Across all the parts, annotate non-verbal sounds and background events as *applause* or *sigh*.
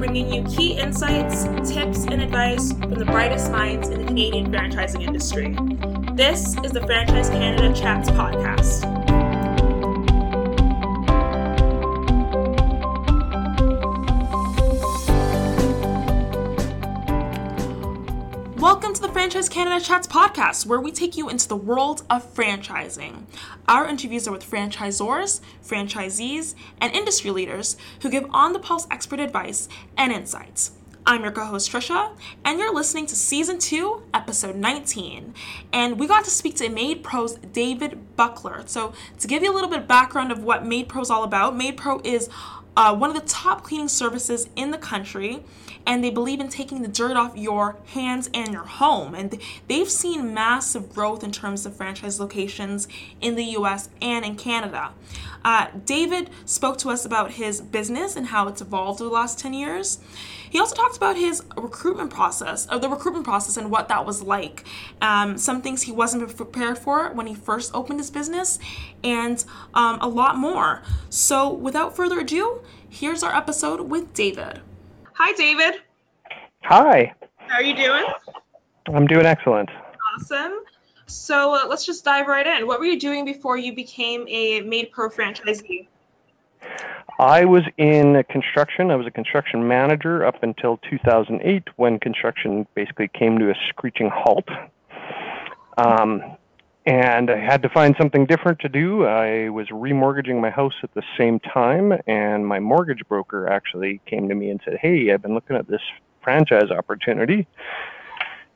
bringing you key insights, tips, and advice from the brightest minds in the Canadian franchising industry. This is the Franchise Canada Chats podcast. Franchise Canada Chats podcast, where we take you into the world of franchising. Our interviews are with franchisors, franchisees, and industry leaders who give on the pulse expert advice and insights. I'm your co host Trisha, and you're listening to season 2, episode 19. And we got to speak to MaidPro's David Buckler. So, to give you a little bit of background of what MaidPro is all about, MaidPro is uh, one of the top cleaning services in the country and they believe in taking the dirt off your hands and your home. And they've seen massive growth in terms of franchise locations in the US and in Canada. Uh, David spoke to us about his business and how it's evolved over the last 10 years. He also talked about his recruitment process, or the recruitment process, and what that was like. Um, some things he wasn't prepared for when he first opened his business, and um, a lot more. So, without further ado, here's our episode with David. Hi, David. Hi. How are you doing? I'm doing excellent. Awesome. So uh, let's just dive right in. What were you doing before you became a MaidPro franchisee? I was in construction. I was a construction manager up until 2008 when construction basically came to a screeching halt. Um, and I had to find something different to do. I was remortgaging my house at the same time, and my mortgage broker actually came to me and said, Hey, I've been looking at this franchise opportunity,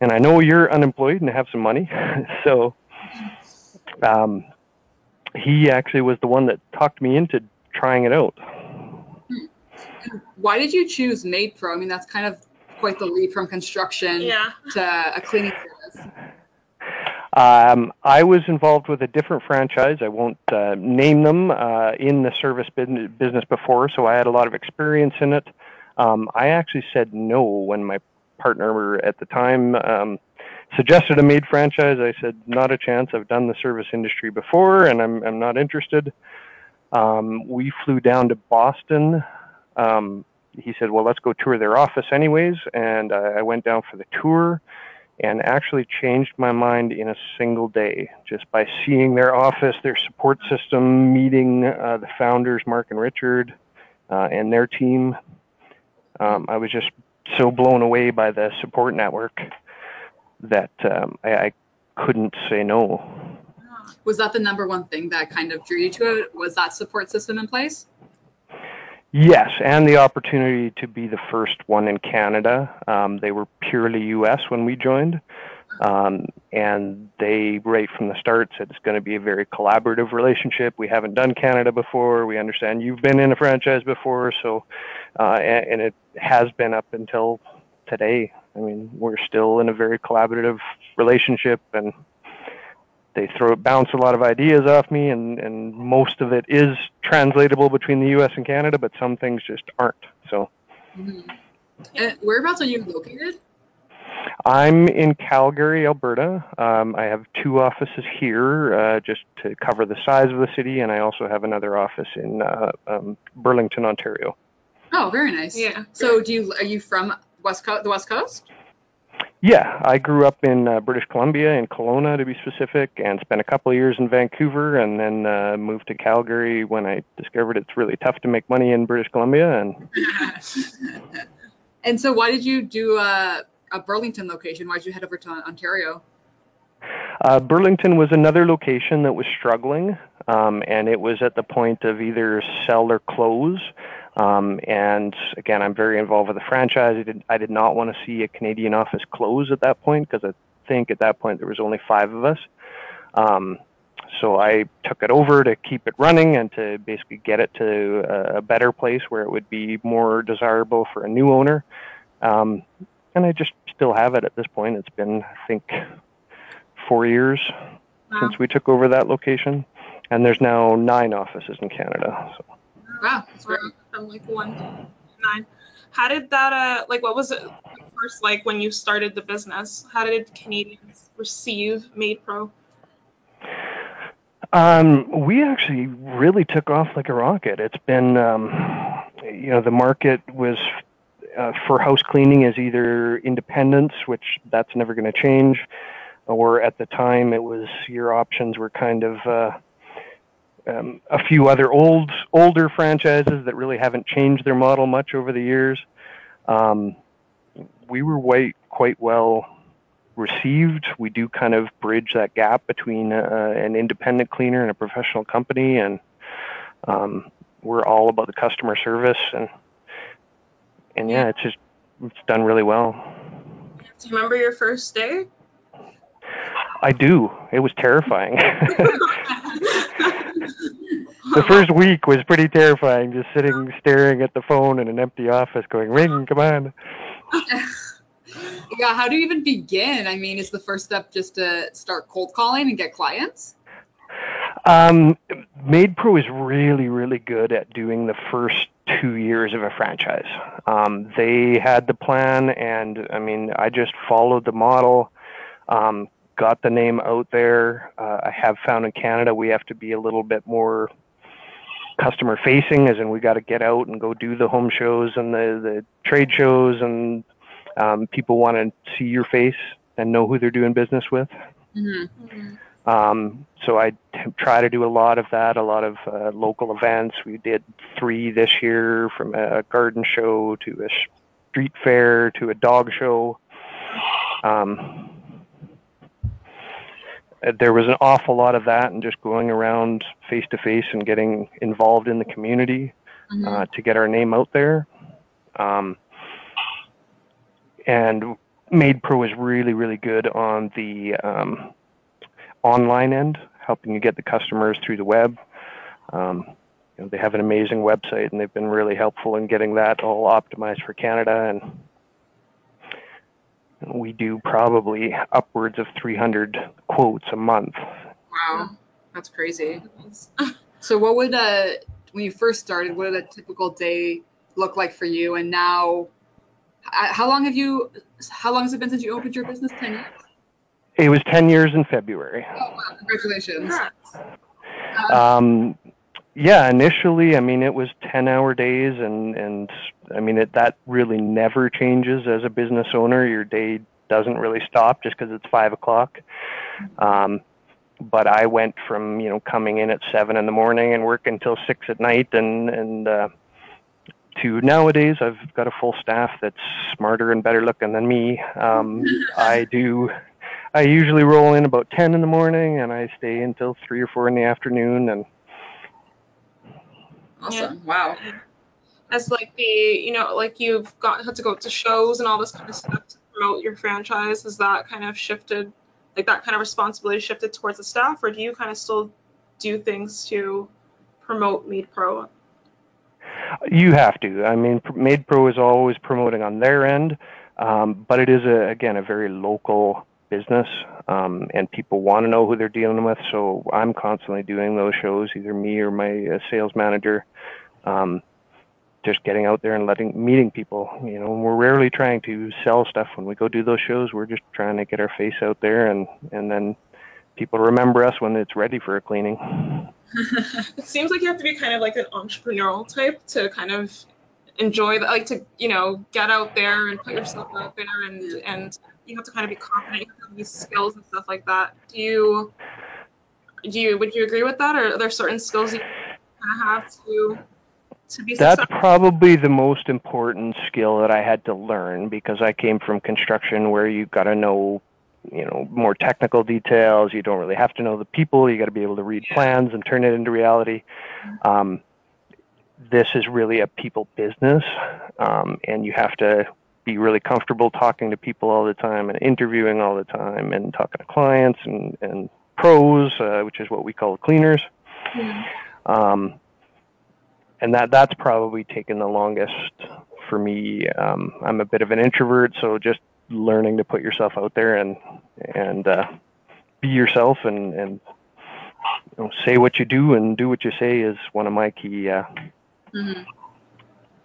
and I know you're unemployed and have some money. *laughs* so um, he actually was the one that talked me into trying it out. Why did you choose Made Pro? I mean, that's kind of quite the leap from construction yeah. to a cleaning service. Um, I was involved with a different franchise. I won't uh, name them uh, in the service business before, so I had a lot of experience in it. Um, I actually said no when my partner at the time um, suggested a maid franchise. I said, not a chance. I've done the service industry before, and I'm I'm not interested. Um, we flew down to Boston. Um, he said, well, let's go tour their office anyways, and I, I went down for the tour and actually changed my mind in a single day just by seeing their office, their support system, meeting uh, the founders, Mark and Richard, uh, and their team. Um, I was just so blown away by the support network that um, I, I couldn't say no. Was that the number one thing that kind of drew you to it? Was that support system in place? Yes, and the opportunity to be the first one in Canada. Um, they were purely U.S. when we joined, um, and they right from the start said it's going to be a very collaborative relationship. We haven't done Canada before. We understand you've been in a franchise before, so uh, and, and it has been up until today. I mean, we're still in a very collaborative relationship, and they throw bounce a lot of ideas off me, and and most of it is translatable between the U.S. and Canada, but some things just aren't. So. Mm-hmm. And whereabouts are you located? I'm in Calgary, Alberta. Um, I have two offices here uh, just to cover the size of the city, and I also have another office in uh, um, Burlington, Ontario. Oh, very nice. Yeah. So, do you are you from West Coast, the West Coast? Yeah, I grew up in uh, British Columbia, in Kelowna to be specific, and spent a couple of years in Vancouver, and then uh, moved to Calgary when I discovered it's really tough to make money in British Columbia. And *laughs* and so, why did you do a, a Burlington location? Why did you head over to Ontario? Uh, Burlington was another location that was struggling, um, and it was at the point of either sell or close. Um, and again, I'm very involved with the franchise. I did, I did not want to see a Canadian office close at that point because I think at that point there was only five of us. Um, so I took it over to keep it running and to basically get it to a, a better place where it would be more desirable for a new owner. Um, and I just still have it at this point. It's been, I think, four years wow. since we took over that location, and there's now nine offices in Canada. So. Wow, that's great from like one to nine. How did that uh like what was it first like when you started the business? How did Canadians receive MaidPro? Um, we actually really took off like a rocket. It's been um, you know the market was uh, for house cleaning is either independence, which that's never going to change, or at the time it was your options were kind of uh, um, a few other old older franchises that really haven't changed their model much over the years. Um, we were quite quite well received. We do kind of bridge that gap between uh, an independent cleaner and a professional company, and um, we're all about the customer service and and yeah, it's just it's done really well. Do you remember your first day? I do. It was terrifying. *laughs* the first week was pretty terrifying, just sitting staring at the phone in an empty office, going, "Ring, come on." *laughs* yeah, how do you even begin? I mean, is the first step just to start cold calling and get clients? Um, MaidPro is really, really good at doing the first two years of a franchise. Um, they had the plan, and I mean, I just followed the model, um, got the name out there. Uh, I have found in Canada we have to be a little bit more customer facing, as in we got to get out and go do the home shows and the, the trade shows, and um, people want to see your face and know who they're doing business with. Mm-hmm. Mm-hmm. Um, so I t- try to do a lot of that, a lot of uh, local events. We did three this year, from a garden show to a street fair to a dog show. Um, there was an awful lot of that, and just going around face to face and getting involved in the community mm-hmm. uh, to get our name out there. Um, and MaidPro is really, really good on the um, online end, helping you get the customers through the web. Um, you know, they have an amazing website, and they've been really helpful in getting that all optimized for Canada. And we do probably upwards of 300 quotes a month. Wow, that's crazy. so, what would uh, when you first started, what did a typical day look like for you? And now, how long have you? How long has it been since you opened your business? Ten years. It was 10 years in February. Oh, wow. Congratulations. Um, yeah, initially, I mean, it was 10 hour days, and, and I mean, it, that really never changes as a business owner. Your day doesn't really stop just because it's 5 o'clock. Um, but I went from, you know, coming in at 7 in the morning and working until 6 at night, and, and, uh, to nowadays I've got a full staff that's smarter and better looking than me. Um, *laughs* I do I usually roll in about 10 in the morning and I stay until 3 or 4 in the afternoon and Awesome. Yeah. Wow. As like the, you know, like you've got had to go to shows and all this kind of stuff to promote your franchise, has that kind of shifted like that kind of responsibility shifted towards the staff or do you kind of still do things to promote MaidPro? You have to. I mean, MaidPro is always promoting on their end, um, but it is a, again a very local business um, and people want to know who they're dealing with. So I'm constantly doing those shows, either me or my uh, sales manager. Um, just getting out there and letting meeting people. You know, we're rarely trying to sell stuff when we go do those shows. We're just trying to get our face out there and and then people remember us when it's ready for a cleaning. *laughs* it seems like you have to be kind of like an entrepreneurial type to kind of enjoy that, like to you know get out there and put yourself out there and and you have to kind of be confident, you have to have skills and stuff like that. Do you do you would you agree with that, or are there certain skills you kind of have to to be That's probably the most important skill that I had to learn because I came from construction where you got to know you know more technical details. You don't really have to know the people. You got to be able to read plans and turn it into reality. Um, this is really a people business um, and you have to be really comfortable talking to people all the time and interviewing all the time and talking to clients and, and pros, uh, which is what we call cleaners. Mm-hmm. Um, and that that's probably taken the longest for me. Um, I'm a bit of an introvert, so just learning to put yourself out there and and uh, be yourself and and you know, say what you do and do what you say is one of my key uh, mm-hmm.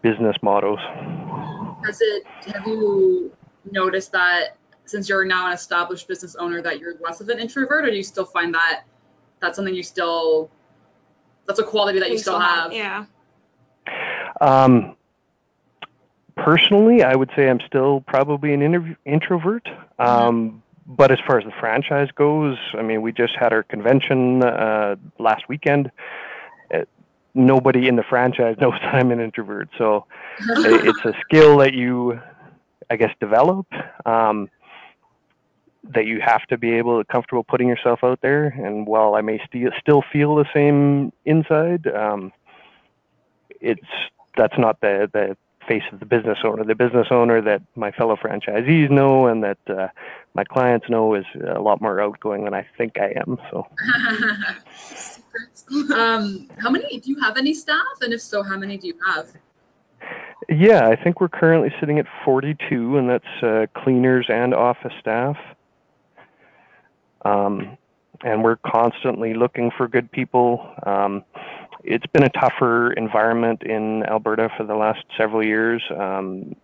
business models. has it have you noticed that since you're now an established business owner that you're less of an introvert or do you still find that that's something you still that's a quality that you, you still, have, have, yeah um personally, I would say I'm still probably an interv- introvert. Um, but as far as the franchise goes, I mean, we just had our convention uh, last weekend. It, uh, nobody in the franchise *laughs* knows that I'm an introvert, so *laughs* it's a skill that you, I guess, develop. Um, that you have to be able to comfortable putting yourself out there. And while I may st- still feel the same inside, um, it's that's not the the face of the business owner. The business owner that my fellow franchisees know and that uh, my clients know is a lot more outgoing than I think I am. So. *laughs* um, how many do you have any staff? And if so, how many do you have? Yeah, I think we're currently sitting at 42, and that's uh, cleaners and office staff. Um, and we're constantly looking for good people. Um, it's been a tougher environment in Alberta for the last several years. Um,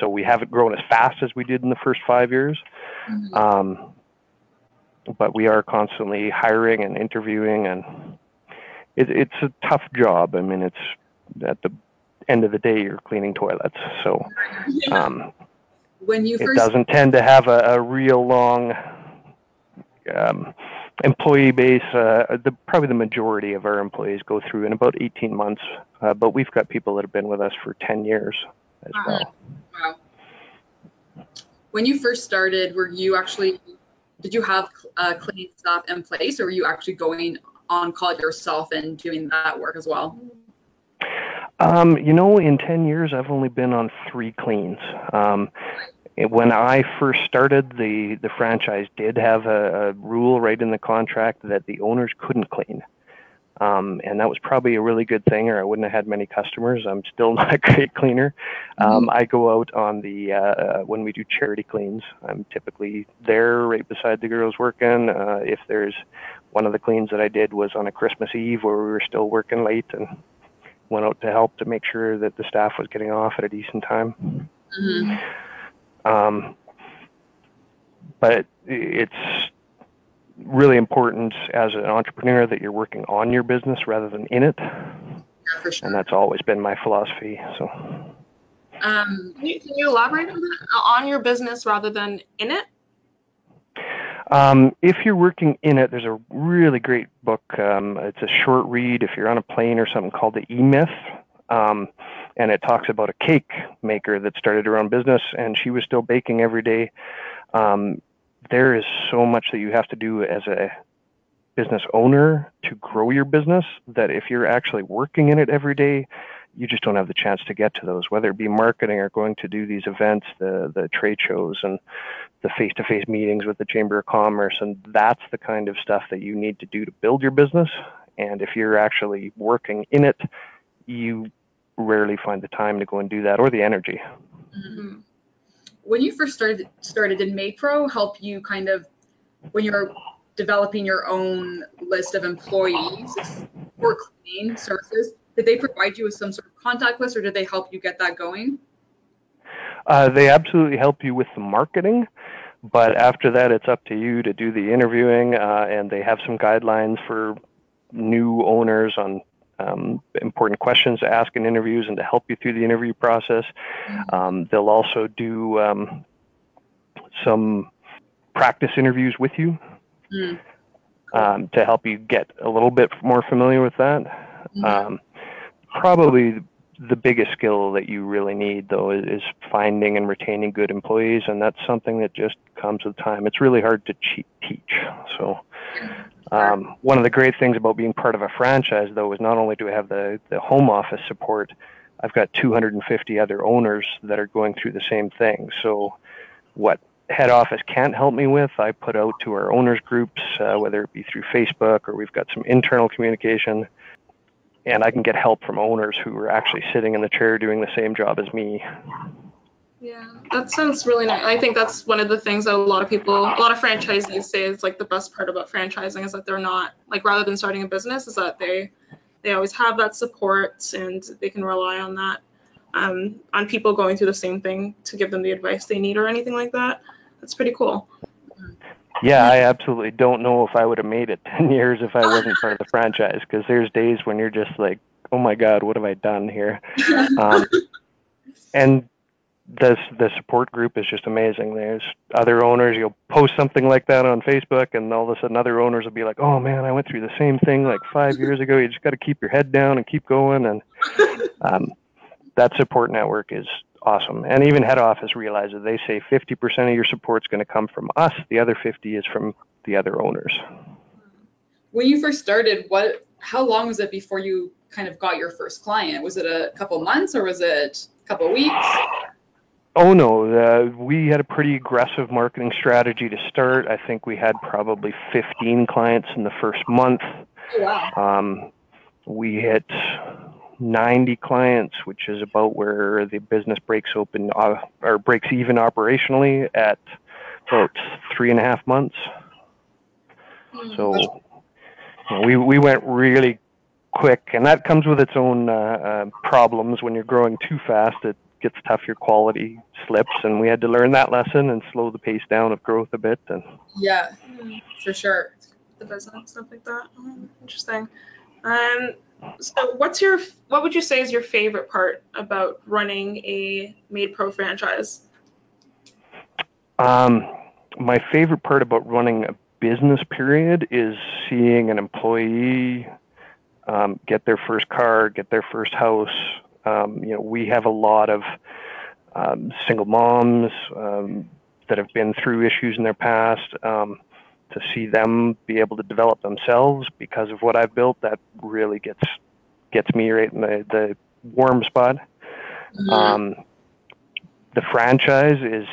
so we haven't grown as fast as we did in the first five years. Mm-hmm. Um, but we are constantly hiring and interviewing, and it, it's a tough job. I mean, it's at the end of the day, you're cleaning toilets. So um, when you it doesn't tend to have a, a real long um, employee base, uh, the, probably the majority of our employees go through in about 18 months, uh, but we've got people that have been with us for 10 years as wow. well. Wow. When you first started, were you actually, did you have uh, cleaning staff in place or were you actually going on call yourself and doing that work as well? Um, you know, in 10 years, I've only been on three cleans. Um, when I first started, the the franchise did have a, a rule right in the contract that the owners couldn't clean. Um, and that was probably a really good thing, or I wouldn't have had many customers. I'm still *laughs* not a great cleaner. Um, mm-hmm. I go out on the uh, when we do charity cleans. I'm typically there, right beside the girls working. Uh, if there's one of the cleans that I did was on a Christmas Eve where we were still working late, and went out to help to make sure that the staff was getting off at a decent time. Mm-hmm. Um, but it's really important as an entrepreneur that you're working on your business rather than in it. Yeah, sure. And that's always been my philosophy. So. Um, can, you, can you elaborate on that? On your business rather than in it? Um, if you're working in it, there's a really great book. Um, it's a short read if you're on a plane or something called The E Myth. Um, and it talks about a cake maker that started her own business and she was still baking every day. Um, there is so much that you have to do as a business owner to grow your business that if you're actually working in it every day, you just don't have the chance to get to those, whether it be marketing or going to do these events, the the trade shows and the face-to-face meetings with the Chamber of Commerce, and that's the kind of stuff that you need to do to build your business. And if you're actually working in it, you rarely find the time to go and do that or the energy. Mm-hmm. When you first started started did MaidPro help you kind of when you're developing your own list of employees for cleaning services? Did they provide you with some sort of contact list, or did they help you get that going? Uh, they absolutely help you with the marketing, but after that, it's up to you to do the interviewing, uh, and they have some guidelines for new owners on um, important questions to ask in interviews and to help you through the interview process. Mm-hmm. Um, they'll also do um, some practice interviews with you mm. to help you get a little bit more familiar with that. Mm-hmm. Um, probably the biggest skill that you really need, though, is finding and retaining good employees, and that's something that just comes with time. It's really hard to teach. So, um, one of the great things about being part of a franchise, though, is not only do I have the, the home office support, I've got 250 other owners that are going through the same thing. So, what head office can't help me with, I put out to our owners groups, uh, whether it be through Facebook or we've got some internal communication, and I can get help from owners who are actually sitting in the chair doing the same job as me. Yeah, that sounds really nice. I think that's one of the things that a lot of people, a lot of franchisees say is like the best part about franchising is that they're not like rather than starting a business is that they they always have that support and they can rely on that um, on people going through the same thing to give them the advice they need or anything like that. That's pretty cool. Yeah, I absolutely don't know if I would have made it *laughs* 10 years if I wasn't part of the franchise because there's days when you're just like, oh my God, what have I done here? *laughs* Um, and the the support group is just amazing. There's other owners. You'll post something like that on Facebook, and all of a sudden, other owners will be like, "Oh man, I went through the same thing like five years ago." You just got to keep your head down and keep going, and *laughs* um, that support network is awesome. And even head office realizes they say 50% of your support is going to come from us. The other 50 is from the other owners. When you first started, what? How long was it before you kind of got your first client? Was it a couple months or was it a couple weeks? Oh no, uh, we had a pretty aggressive marketing strategy to start. I think we had probably 15 clients in the first month. Oh, wow. Um, we hit 90 clients, which is about where the business breaks open uh, or breaks even operationally at about three and a half months. Hmm. So you know, we we went really quick, and that comes with its own uh, uh, problems. When you're growing too fast, it gets tough. Your quality slips, and we had to learn that lesson and slow the pace down of growth a bit. And Yeah, for sure. the business stuff like that. Oh, interesting. Um, so what's your what would you say is your favorite part about running a MaidPro franchise? Um, my favorite part about running a business period is seeing an employee um, get their first car, get their first house. Um, you know, we have a lot of um, single moms um, that have been through issues in their past. Um, to see them be able to develop themselves because of what I've built, that really gets gets me right in the, the warm spot. Mhm. Um, the franchise is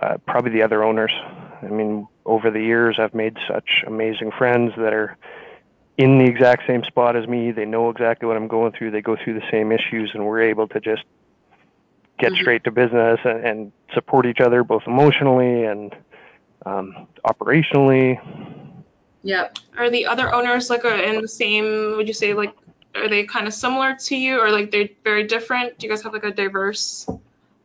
uh, probably the other owners. I mean, over the years, I've made such amazing friends that are in the exact same spot as me. They know exactly what I'm going through. They go through the same issues, and we're able to just get Mhm. straight to business and, and support each other both emotionally and um, operationally. Yep. Are the other owners like uh, in the same? Would you say like are they kind of similar to you, or like they're very different? Do you guys have like a diverse?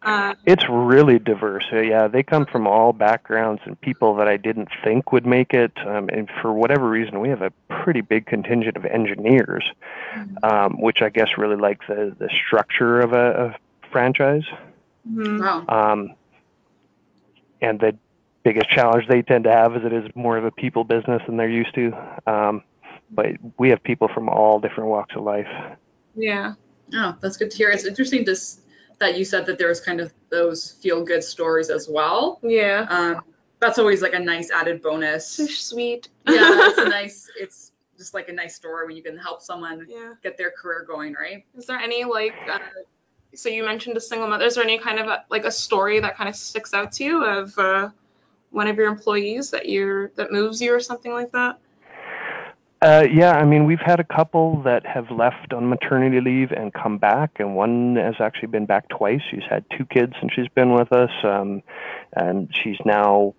Uh, It's really diverse. Uh, Yeah, they come from all backgrounds and people that I didn't think would make it. Um, and for whatever reason, we have a pretty big contingent of engineers, um, which I guess really like the, the structure of a, a franchise. mhm. Wow. Um, and the biggest challenge they tend to have is it is more of a people business than they're used to. Um, but we have people from all different walks of life. Yeah. Oh, that's good to hear. It's interesting to, s- that you said that there was kind of those feel good stories as well. Yeah. Um, that's always like a nice added bonus. So sweet. *laughs* yeah, it's a *laughs* nice. It's just like a nice story when you can help someone yeah. get their career going, right? Is there any like? Uh, so you mentioned a single mother. Is there any kind of a, like a story that kind of sticks out to you of uh, one of your employees that you're that moves you or something like that? Uh, yeah, I mean, we've had a couple that have left on maternity leave and come back, and one has actually been back twice. She's had two kids and she's been with us, um, and she's now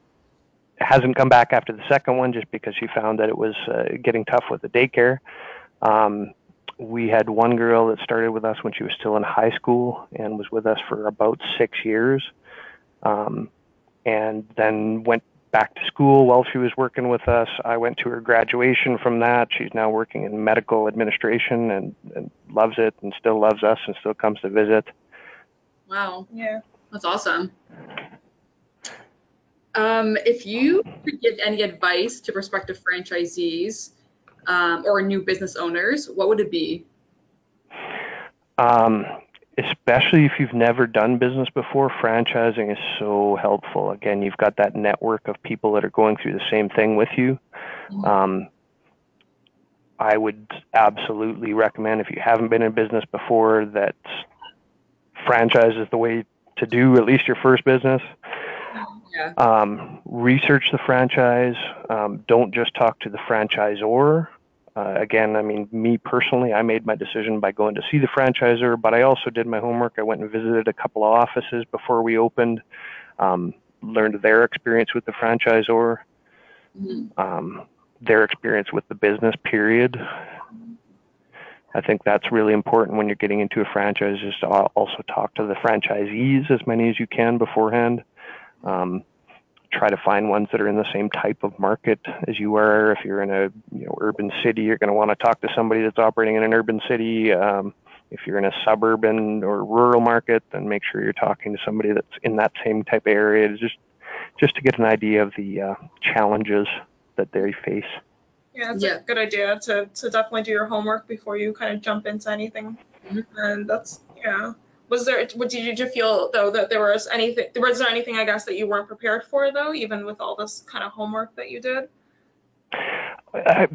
hasn't come back after the second one just because she found that it was uh, getting tough with the daycare. Um, we had one girl that started with us when she was still in high school and was with us for about six years, um, and then went back to school while she was working with us. I went to her graduation from that. She's now working in medical administration and, and loves it and still loves us and still comes to visit. Wow, Yeah. that's awesome. Um, if you could give any advice to prospective franchisees um, or new business owners, what would it be? Um, especially if you've never done business before, franchising is so helpful. Again, you've got that network of people that are going through the same thing with you. Um, I would absolutely recommend if you haven't been in business before that franchise is the way to do at least your first business. Yeah. Um, research the franchise. Um, don't just talk to the franchisor. Uh, again, I mean, me personally, I made my decision by going to see the franchisor, but I also did my homework. I went and visited a couple of offices before we opened, um, learned their experience with the franchisor, Mhm. um, their experience with the business, period. I think that's really important when you're getting into a franchise is to also talk to the franchisees as many as you can beforehand. Um, try to find ones that are in the same type of market as you are. If you're in a you know urban city, you're going to want to talk to somebody that's operating in an urban city. Um, if you're in a suburban or rural market, then make sure you're talking to somebody that's in that same type of area, just just to get an idea of the uh, challenges that they face. Yeah, it's Yeah. a good idea to, to definitely do your homework before you kind of jump into anything. Mhm. And that's yeah. Was there? What did you, feel though that there was anything? Was there anything I guess that you weren't prepared for though, even with all this kind of homework that you did? I,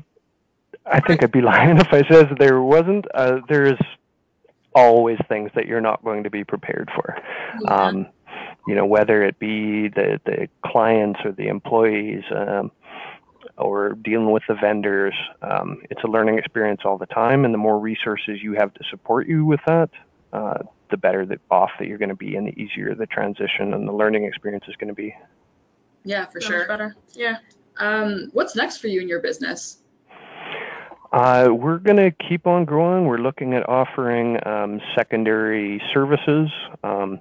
I think I'd be lying *laughs* if I said there wasn't. Uh, there's always things that you're not going to be prepared for. Um, you know, whether it be the, the clients or the employees um, or dealing with the vendors, um, it's a learning experience all the time. And the more resources you have to support you with that, uh, the better the off that you're going to be and the easier the transition and the learning experience is going to be. yeah, for So sure. Better. Yeah. Um, what's next for you in your business? Uh, we're going to keep on growing. We're looking at offering um, secondary services. Um,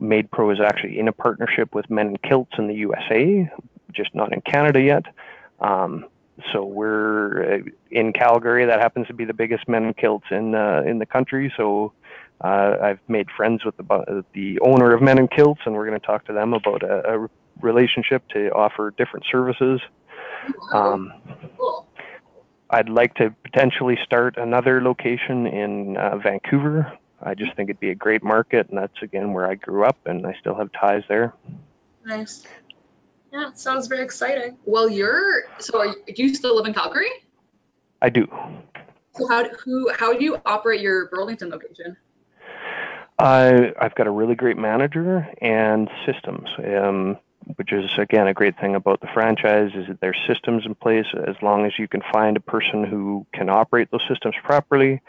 MaidPro is actually in a partnership with Men in Kilts in the USA, just not in Canada yet. Um, so we're uh, in Calgary. That happens to be the biggest Men in Kilts in uh, in the country. So uh, I've made friends with the the owner of Men in Kilts, and we're going to talk to them about a, a relationship to offer different services. Um. I'd like to potentially start another location in uh, Vancouver. I just think it'd be a great market, and that's again where I grew up, and I still have ties there. Nice. Yeah, it sounds very exciting. Well, you're so. Are you, do you still live in Calgary? I do. So how who how do you operate your Burlington location? I I've got a really great manager and systems, um, which is again a great thing about the franchise is that there's systems in place. As long as you can find a person who can operate those systems properly,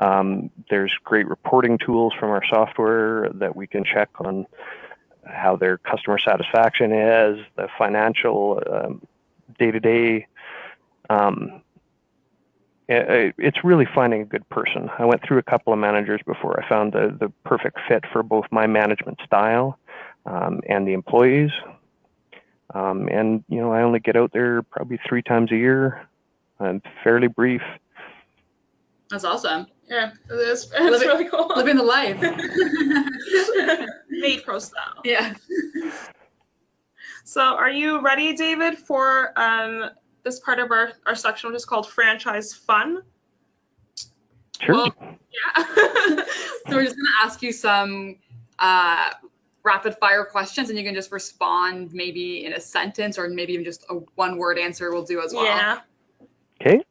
um, there's great reporting tools from our software that we can check on how their customer satisfaction is, the financial day to day. It's really finding a good person. I went through a couple of managers before I found the, the perfect fit for both my management style um, and the employees. Um, and you know, I only get out there probably three times a year. I'm fairly brief. That's awesome. Yeah, it is. It's Living- really cool. Living the life. *laughs* MaidPro style. yeah. So, are you ready, David, for um, this part of our, our section, which is called franchise fun? Sure. Well- Yeah. *laughs* So we're just gonna ask you some uh, rapid fire questions, and you can just respond maybe in a sentence or maybe even just a one word answer will do as well. yeah. okay.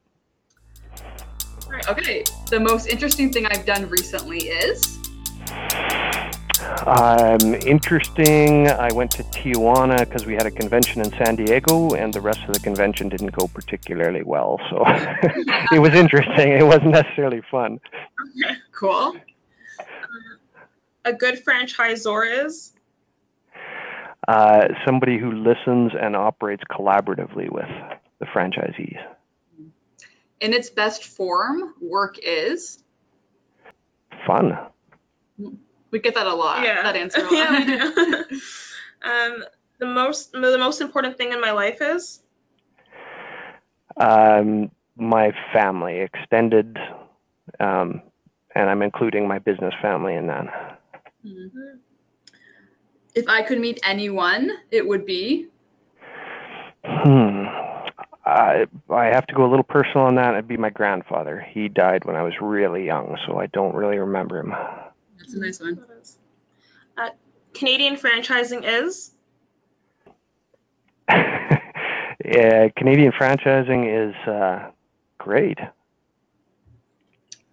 Okay. The most interesting thing I've done recently is. Um, interesting. I went to Tijuana because we had a convention in San Diego, and the rest of the convention didn't go particularly well. So *laughs* it was interesting. It wasn't necessarily fun. Okay, Cool. A good franchisor is. Uh, somebody who listens and operates collaboratively with the franchisees. In its best form, work is. Fun. We get that a lot. yeah. That answer. A *laughs* lot. yeah, we do. *laughs* um, the most the most important thing in my life is. Um, my family, extended, um, and I'm including my business family in that. Mhm. If I could meet anyone, it would be. Hmm. I I have to go a little personal on that. It'd be my grandfather. He died when I was really young, so I don't really remember him. That's a nice one. Uh, Canadian franchising is. *laughs* yeah, Canadian franchising is uh, great.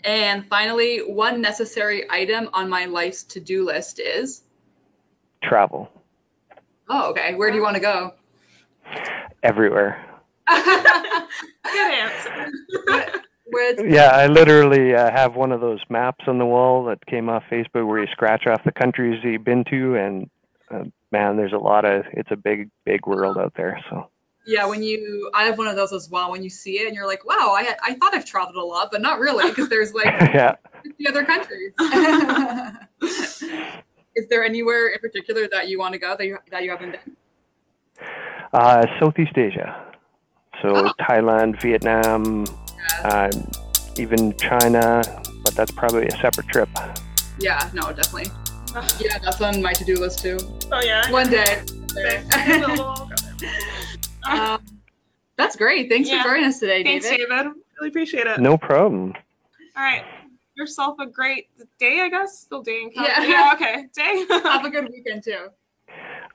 And finally, one necessary item on my life's to-do list is. Travel Oh, okay. Where do you want to go? everywhere. *laughs* Good answer. *laughs* Yeah, I literally uh, have one of those maps on the wall that came off Facebook where you scratch off the countries you've been to, and uh, man, there's a lot of. It's a big, big world out there. So Yeah, when you, I have one of those as well. When you see it and you're like, wow, I, I thought I've traveled a lot, but not really, because there's like *laughs* yeah. 50 other countries. *laughs* Is there anywhere in particular that you want to go that you that you haven't been? Uh, Southeast Asia. So Oh. Thailand, Vietnam, uh, even China, but that's probably a separate trip. Yeah, no, definitely. Yeah, that's on my to-do list too. Oh yeah. One day. *laughs* Um, that's great. Thanks Yeah. for joining us today, David. Thanks, David. David. Really appreciate it. No problem. All right. Yourself a great day, I guess. Still day in Yeah. yeah okay. Day. *laughs* Have a good *laughs* weekend too.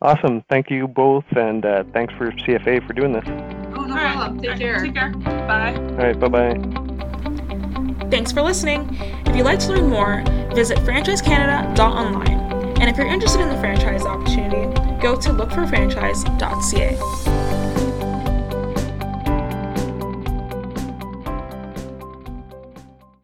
Awesome. Thank you both, and uh, thanks for CFA for doing this. No All right. problem. Take All right, care. Take care. Bye. All right. Bye bye. Thanks for listening. If you'd like to learn more, visit franchisecanada.online. And if you're interested in the franchise opportunity, go to lookforfranchise.ca.